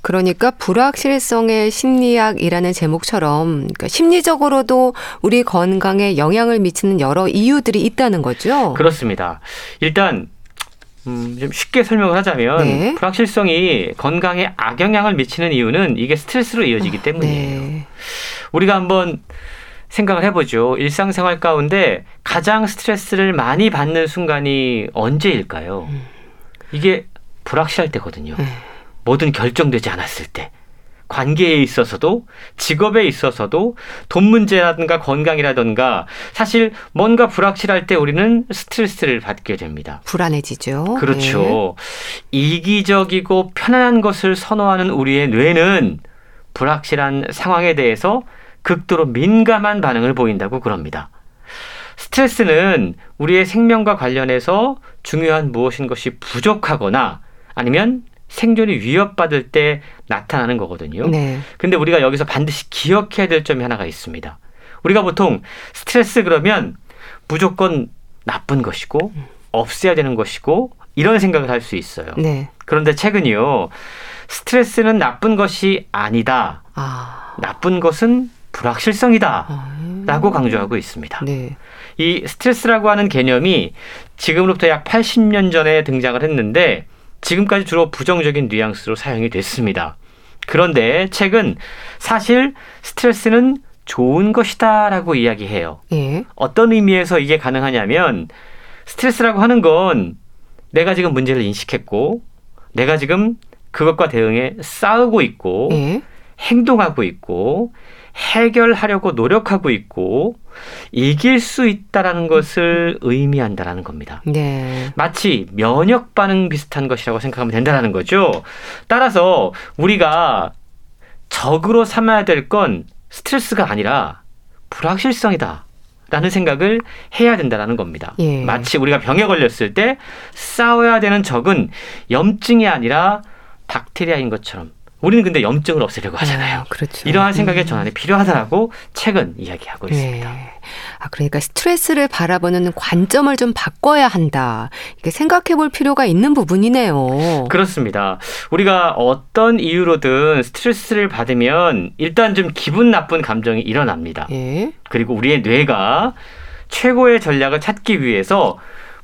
그러니까 불확실성의 심리학이라는 제목처럼 그러니까 심리적으로도 우리 건강에 영향을 미치는 여러 이유들이 있다는 거죠. 그렇습니다. 일단 음, 좀 쉽게 설명을 하자면 네. 불확실성이 건강에 악영향을 미치는 이유는 이게 스트레스로 이어지기 아, 때문이에요. 네. 우리가 한번 생각을 해보죠. 일상생활 가운데 가장 스트레스를 많이 받는 순간이 언제일까요? 음. 이게 불확실할 때거든요. 네. 뭐든 결정되지 않았을 때 관계에 있어서도 직업에 있어서도 돈 문제라든가 건강이라든가 사실 뭔가 불확실할 때 우리는 스트레스를 받게 됩니다. 불안해지죠. 그렇죠. 네. 이기적이고 편안한 것을 선호하는 우리의 뇌는 불확실한 상황에 대해서 극도로 민감한 반응을 보인다고 그럽니다. 스트레스는 우리의 생명과 관련해서 중요한 무엇인 것이 부족하거나 아니면 생존이 위협받을 때 나타나는 거거든요. 네. 근데 우리가 여기서 반드시 기억해야 될 점이 하나가 있습니다. 우리가 보통 스트레스 그러면 무조건 나쁜 것이고 없애야 되는 것이고 이런 생각을 할 수 있어요. 네. 그런데 최근이요. 스트레스는 나쁜 것이 아니다. 아. 나쁜 것은 불확실성이다. 아. 라고 강조하고 있습니다. 네. 이 스트레스라고 하는 개념이 지금으로부터 약 80년 전에 등장을 했는데 지금까지 주로 부정적인 뉘앙스로 사용이 됐습니다. 그런데 책은 사실 스트레스는 좋은 것이다라고 이야기해요. 예. 어떤 의미에서 이게 가능하냐면 스트레스라고 하는 건 내가 지금 문제를 인식했고 내가 지금 그것과 대응해 싸우고 있고 예. 행동하고 있고 해결하려고 노력하고 있고 이길 수 있다라는 것을 의미한다라는 겁니다. 네. 마치 면역 반응 비슷한 것이라고 생각하면 된다라는 거죠. 따라서 우리가 적으로 삼아야 될 건 스트레스가 아니라 불확실성이다. 라는 생각을 해야 된다라는 겁니다. 예. 마치 우리가 병에 걸렸을 때 싸워야 되는 적은 염증이 아니라 박테리아인 것처럼 우리는 근데 염증을 없애려고 네, 하잖아요. 아, 그렇죠. 이러한 생각의 음. 전환이 필요하다라고 책은 이야기하고 네. 있습니다. 아, 그러니까 스트레스를 바라보는 관점을 좀 바꿔야 한다. 이게 생각해 볼 필요가 있는 부분이네요. 그렇습니다. 우리가 어떤 이유로든 스트레스를 받으면 일단 좀 기분 나쁜 감정이 일어납니다. 예. 그리고 우리의 뇌가 최고의 전략을 찾기 위해서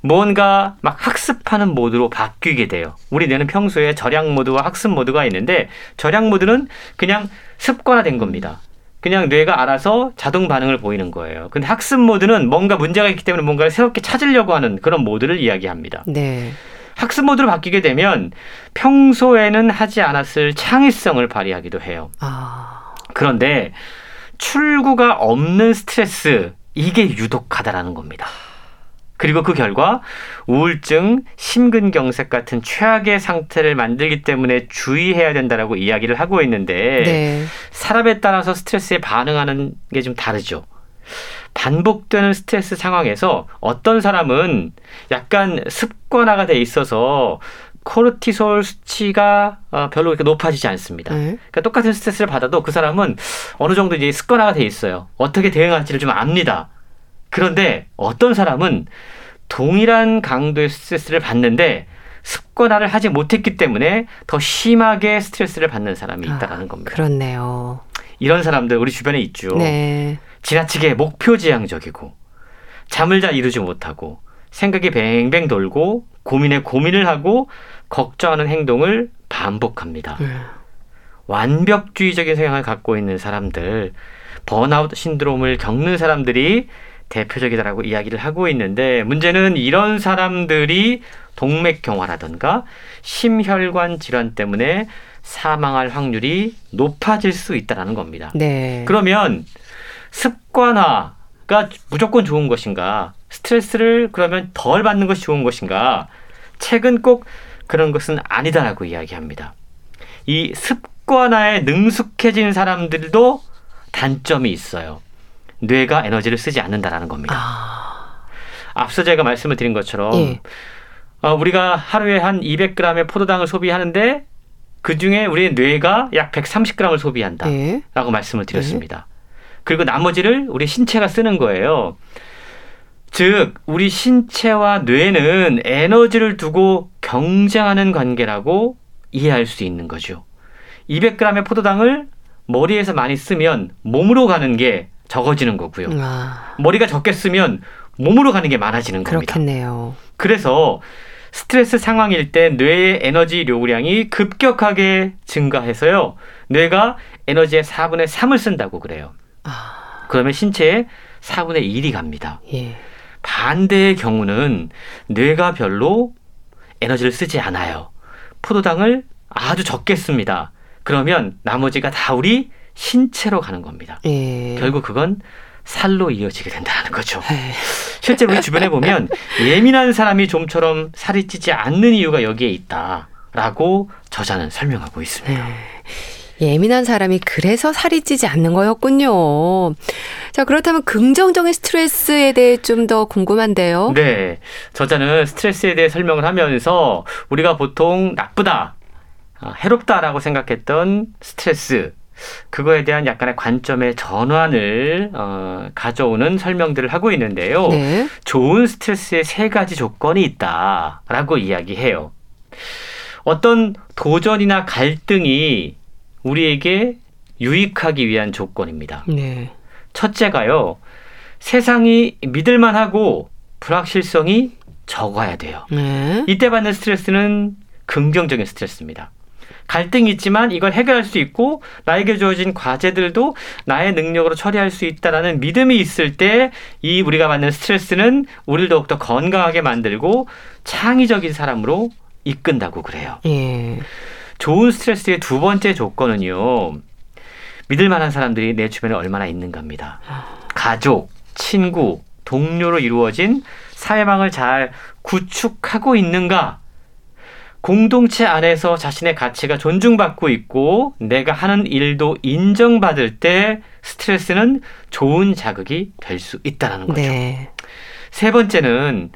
뭔가 막 학습하는 모드로 바뀌게 돼요. 우리 뇌는 평소에 절약 모드와 학습 모드가 있는데 절약 모드는 그냥 습관화된 겁니다. 그냥 뇌가 알아서 자동 반응을 보이는 거예요. 근데 학습 모드는 뭔가 문제가 있기 때문에 뭔가를 새롭게 찾으려고 하는 그런 모드를 이야기합니다. 네. 학습 모드로 바뀌게 되면 평소에는 하지 않았을 창의성을 발휘하기도 해요. 아. 그런데 출구가 없는 스트레스 이게 유독하다라는 겁니다. 그리고 그 결과 우울증, 심근경색 같은 최악의 상태를 만들기 때문에 주의해야 된다라고 이야기를 하고 있는데 네. 사람에 따라서 스트레스에 반응하는 게 좀 다르죠. 반복되는 스트레스 상황에서 어떤 사람은 약간 습관화가 돼 있어서 코르티솔 수치가 어, 별로 그렇게 높아지지 않습니다. 네. 그러니까 똑같은 스트레스를 받아도 그 사람은 어느 정도 이제 습관화가 돼 있어요. 어떻게 대응할지를 좀 압니다. 그런데 어떤 사람은 동일한 강도의 스트레스를 받는데 습관화를 하지 못했기 때문에 더 심하게 스트레스를 받는 사람이 아, 있다라는 겁니다. 그렇네요. 이런 사람들 우리 주변에 있죠. 네. 지나치게 목표 지향적이고 잠을 잘 이루지 못하고 생각이 뱅뱅 돌고 고민에 고민을 하고 걱정하는 행동을 반복합니다. 네. 완벽주의적인 성향을 갖고 있는 사람들, 번아웃 신드롬을 겪는 사람들이 대표적이다라고 이야기를 하고 있는데 문제는 이런 사람들이 동맥경화라든가 심혈관 질환 때문에 사망할 확률이 높아질 수 있다라는 겁니다. 네. 그러면 습관화가 무조건 좋은 것인가? 스트레스를 그러면 덜 받는 것이 좋은 것인가? 책은 꼭 그런 것은 아니다라고 이야기합니다. 이 습관화에 능숙해진 사람들도 단점이 있어요. 뇌가 에너지를 쓰지 않는다라는 겁니다. 아... 앞서 제가 말씀을 드린 것처럼 예. 어, 우리가 하루에 한 200g의 포도당을 소비하는데 그 중에 우리의 뇌가 약 130g을 소비한다라고 예. 말씀을 드렸습니다. 예. 그리고 나머지를 우리 신체가 쓰는 거예요. 즉, 우리 신체와 뇌는 에너지를 두고 경쟁하는 관계라고 이해할 수 있는 거죠. 200g의 포도당을 머리에서 많이 쓰면 몸으로 가는 게 적어지는 거고요. 아. 머리가 적게 쓰면 몸으로 가는 게 많아지는 겁니다. 그렇겠네요. 그래서 스트레스 상황일 때 뇌의 에너지 요구량이 급격하게 증가해서요. 뇌가 에너지의 4분의 3을 쓴다고 그래요. 아. 그러면 신체에 4분의 1이 갑니다. 예. 반대의 경우는 뇌가 별로 에너지를 쓰지 않아요. 포도당을 아주 적게 씁니다. 그러면 나머지가 다 우리 신체로 가는 겁니다. 예. 결국 그건 살로 이어지게 된다는 거죠. 예. 실제 우리 주변에 보면 예민한 사람이 좀처럼 살이 찌지 않는 이유가 여기에 있다라고 저자는 설명하고 있습니다. 예. 예민한 사람이 그래서 살이 찌지 않는 거였군요. 자, 그렇다면 긍정적인 스트레스에 대해 좀 더 궁금한데요. 네. 저자는 스트레스에 대해 설명을 하면서 우리가 보통 나쁘다, 아, 해롭다라고 생각했던 스트레스, 그거에 대한 약간의 관점의 전환을 어, 가져오는 설명들을 하고 있는데요. 네. 좋은 스트레스의 세 가지 조건이 있다라고 이야기해요. 어떤 도전이나 갈등이 우리에게 유익하기 위한 조건입니다. 네. 첫째가요. 세상이 믿을만하고 불확실성이 적어야 돼요. 네. 이때 받는 스트레스는 긍정적인 스트레스입니다. 갈등이 있지만 이걸 해결할 수 있고 나에게 주어진 과제들도 나의 능력으로 처리할 수 있다라는 믿음이 있을 때 이 우리가 받는 스트레스는 우리를 더욱더 건강하게 만들고 창의적인 사람으로 이끈다고 그래요. 예. 좋은 스트레스의 두 번째 조건은요. 믿을 만한 사람들이 내 주변에 얼마나 있는가입니다. 가족, 친구, 동료로 이루어진 사회망을 잘 구축하고 있는가? 공동체 안에서 자신의 가치가 존중받고 있고 내가 하는 일도 인정받을 때 스트레스는 좋은 자극이 될 수 있다는 거죠. 네. 세 번째는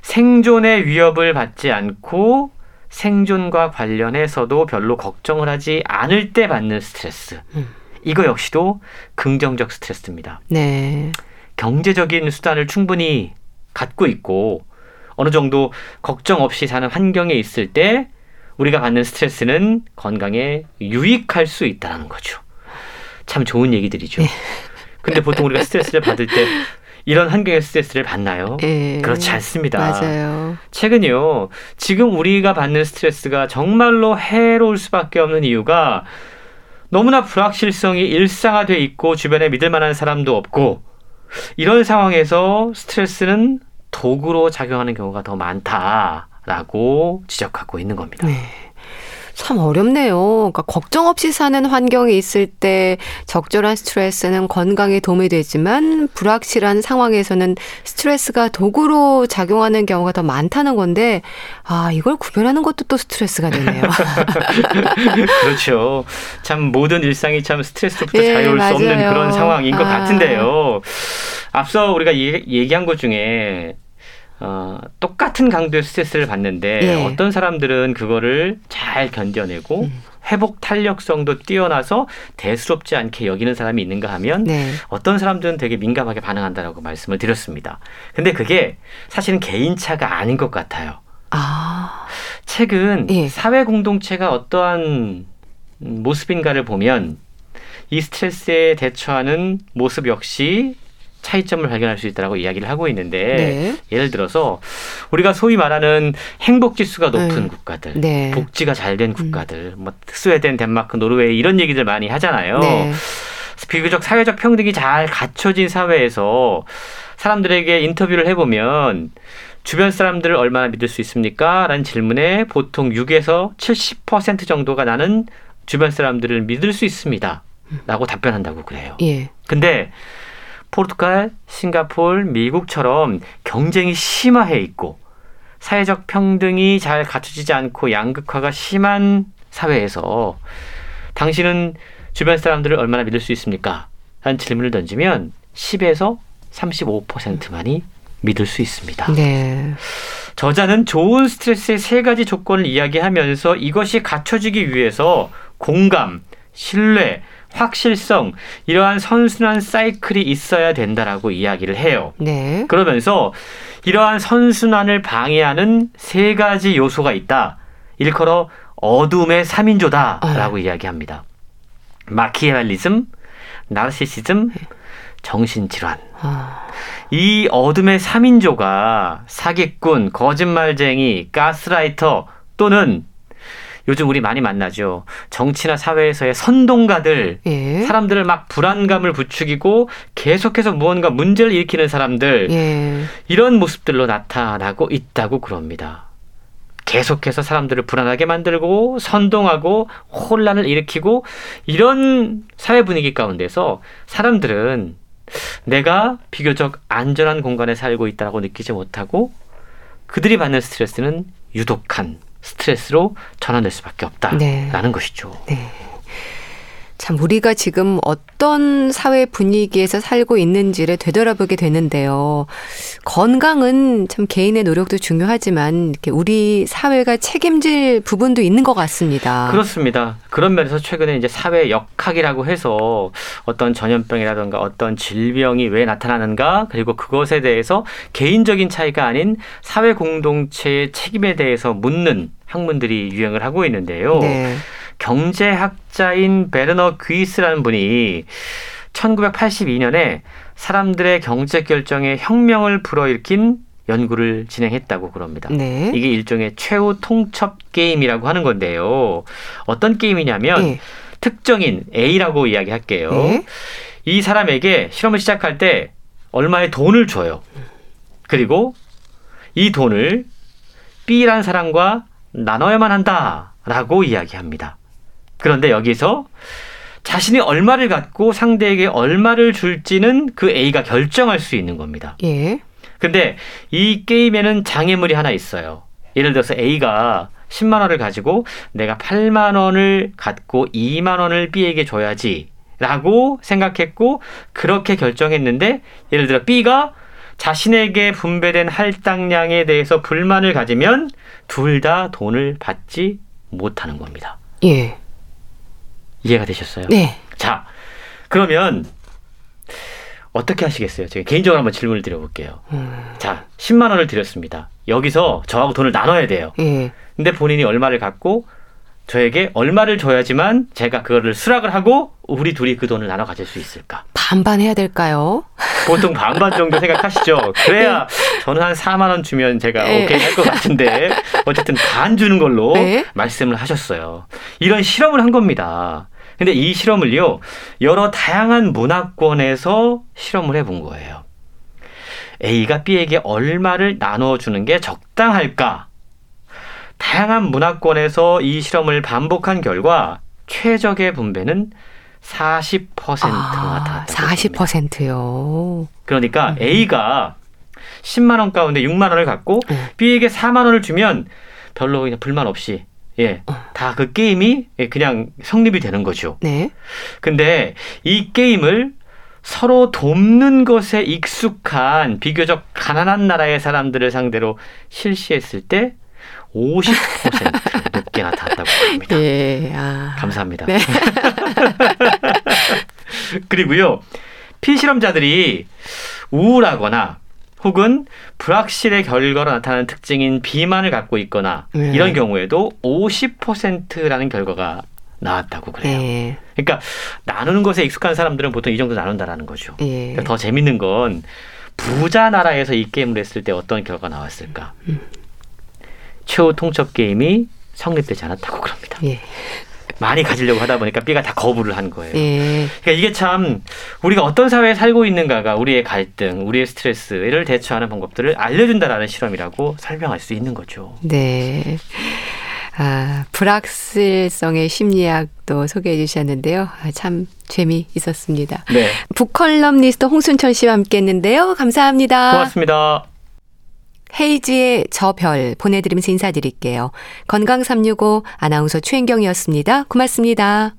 생존의 위협을 받지 않고 생존과 관련해서도 별로 걱정을 하지 않을 때 받는 스트레스. 음. 이거 역시도 긍정적 스트레스입니다. 네. 경제적인 수단을 충분히 갖고 있고 어느 정도 걱정 없이 사는 환경에 있을 때 우리가 받는 스트레스는 건강에 유익할 수 있다는 거죠. 참 좋은 얘기들이죠. 네. 근데 보통 우리가 스트레스를 받을 때 이런 환경의 스트레스를 받나요? 네. 그렇지 않습니다. 맞아요. 최근요, 지금 우리가 받는 스트레스가 정말로 해로울 수밖에 없는 이유가 너무나 불확실성이 일상화돼 있고 주변에 믿을 만한 사람도 없고 이런 상황에서 스트레스는 도구로 작용하는 경우가 더 많다라고 지적하고 있는 겁니다. 네. 참 어렵네요. 그러니까 걱정 없이 사는 환경에 있을 때 적절한 스트레스는 건강에 도움이 되지만 불확실한 상황에서는 스트레스가 도구로 작용하는 경우가 더 많다는 건데 아 이걸 구별하는 것도 또 스트레스가 되네요. 그렇죠. 참 모든 일상이 참 스트레스로부터 예, 자유로울 맞아요. 수 없는 그런 상황인 것 아. 같은데요. 앞서 우리가 얘기한 것 중에 어, 똑같은 강도의 스트레스를 받는데 예. 어떤 사람들은 그거를 잘 견뎌내고 음. 회복 탄력성도 뛰어나서 대수롭지 않게 여기는 사람이 있는가 하면 네. 어떤 사람들은 되게 민감하게 반응한다라고 말씀을 드렸습니다. 근데 그게 사실은 개인차가 아닌 것 같아요. 아. 책은 예. 사회 공동체가 어떠한 모습인가를 보면 이 스트레스에 대처하는 모습 역시 차이점을 발견할 수 있다라고 이야기를 하고 있는데 네. 예를 들어서 우리가 소위 말하는 행복 지수가 높은 네. 국가들, 네. 복지가 잘 된 국가들, 음. 뭐 스웨덴, 덴마크, 노르웨이 이런 얘기들 많이 하잖아요. 네. 비교적 사회적 평등이 잘 갖춰진 사회에서 사람들에게 인터뷰를 해보면 주변 사람들을 얼마나 믿을 수 있습니까? 라는 질문에 보통 6에서 70% 정도가 나는 주변 사람들을 믿을 수 있습니다. 라고 답변한다고 그래요. 예. 근데 포르투갈, 싱가폴, 미국처럼 경쟁이 심화해 있고 사회적 평등이 잘 갖춰지지 않고 양극화가 심한 사회에서 당신은 주변 사람들을 얼마나 믿을 수 있습니까? 라는 질문을 던지면 10에서 35%만이 믿을 수 있습니다. 네. 저자는 좋은 스트레스의 세 가지 조건을 이야기하면서 이것이 갖춰지기 위해서 공감, 신뢰, 확실성 이러한 선순환 사이클이 있어야 된다라고 이야기를 해요. 네. 그러면서 이러한 선순환을 방해하는 세 가지 요소가 있다. 일컬어 어둠의 3인조다라고 아. 이야기합니다. 마키아벨리즘, 나르시시즘, 정신질환. 아. 이 어둠의 3인조가 사기꾼, 거짓말쟁이, 가스라이터 또는 요즘 우리 많이 만나죠. 정치나 사회에서의 선동가들, 예. 사람들을 막 불안감을 부추기고 계속해서 무언가 문제를 일으키는 사람들, 예. 이런 모습들로 나타나고 있다고 그럽니다. 계속해서 사람들을 불안하게 만들고 선동하고 혼란을 일으키고 이런 사회 분위기 가운데서 사람들은 내가 비교적 안전한 공간에 살고 있다고 느끼지 못하고 그들이 받는 스트레스는 유독한 스트레스로 전환될 수밖에 없다라는 네. 것이죠. 네. 참 우리가 지금 어떤 사회 분위기에서 살고 있는지를 되돌아보게 되는데요. 건강은 참 개인의 노력도 중요하지만 이렇게 우리 사회가 책임질 부분도 있는 것 같습니다. 그렇습니다. 그런 면에서 최근에 이제 사회 역학이라고 해서 어떤 전염병이라든가 어떤 질병이 왜 나타나는가 그리고 그것에 대해서 개인적인 차이가 아닌 사회 공동체의 책임에 대해서 묻는 학문들이 유행을 하고 있는데요. 네. 경제학자인 베르너 귀스라는 분이 1982년에 사람들의 경제 결정에 혁명을 불어일으킨 연구를 진행했다고 그럽니다. 네. 이게 일종의 최후 통첩 게임이라고 하는 건데요. 어떤 게임이냐면 네. 특정인 A라고 이야기할게요. 네. 이 사람에게 실험을 시작할 때 얼마의 돈을 줘요. 그리고 이 돈을 B라는 사람과 나눠야만 한다라고 이야기합니다. 그런데 여기서 자신이 얼마를 갖고 상대에게 얼마를 줄지는 그 A가 결정할 수 있는 겁니다. 예. 근데 이 게임에는 장애물이 하나 있어요. 예를 들어서 A가 10만 원을 가지고 내가 8만 원을 갖고 2만 원을 B에게 줘야지 라고 생각했고 그렇게 결정했는데 예를 들어 B가 자신에게 분배된 할당량에 대해서 불만을 가지면 둘 다 돈을 받지 못하는 겁니다. 예. 이해가 되셨어요? 네. 자, 그러면 어떻게 하시겠어요? 제가 개인적으로 한번 질문을 드려볼게요. 음. 자, 10만 원을 드렸습니다. 여기서 저하고 돈을 나눠야 돼요. 예. 근데 본인이 얼마를 갖고 저에게 얼마를 줘야지만 제가 그거를 수락을 하고 우리 둘이 그 돈을 나눠 가질 수 있을까? 반반 해야 될까요? 보통 반반 정도 생각하시죠. 그래야 네. 저는 한 4만 원 주면 제가 네. 오케이 할 것 같은데 어쨌든 반 주는 걸로 네. 말씀을 하셨어요. 이런 실험을 한 겁니다. 근데 이 실험을요, 여러 다양한 문화권에서 실험을 해본 거예요. A가 B에게 얼마를 나눠주는 게 적당할까? 다양한 문화권에서 이 실험을 반복한 결과 최적의 분배는 40%나 아, 닿았다고 40%요. 그러니까 음. A가 10만 원 가운데 6만 원을 갖고 음. B에게 4만 원을 주면 별로 그냥 불만 없이 예, 어. 다그 게임이 그냥 성립이 되는 거죠. 네. 근데 이 게임을 서로 돕는 것에 익숙한 비교적 가난한 나라의 사람들을 상대로 실시했을 때 50% 높게나 닿았다고 합니다. 예, 아. 감사합니다. 네. 그리고요, 피실험자들이 우울하거나 혹은 불확실의 결과로 나타나는 특징인 비만을 갖고 있거나 네. 이런 경우에도 50%라는 결과가 나왔다고 그래요. 네. 그러니까 나누는 것에 익숙한 사람들은 보통 이 정도 나눈다라는 거죠. 네. 그러니까 더 재밌는 건 부자 나라에서 이 게임을 했을 때 어떤 결과가 나왔을까? 음. 최후 통첩 게임이 성립되지 않았다고 그럽니다. 예. 많이 가지려고 하다 보니까 B가 다 거부를 한 거예요. 예. 그러니까 이게 참 우리가 어떤 사회에 살고 있는가가 우리의 갈등, 우리의 스트레스를 대처하는 방법들을 알려준다라는 실험이라고 설명할 수 있는 거죠. 네. 아, 불확실성의 심리학도 소개해 주셨는데요. 아, 참 재미 있었습니다. 네. 북컬럼니스트 홍순철 씨와 함께 했는데요. 감사합니다. 고맙습니다. 헤이지의 저 별 보내드리면서 인사드릴게요. 건강365 아나운서 최인경이었습니다. 고맙습니다.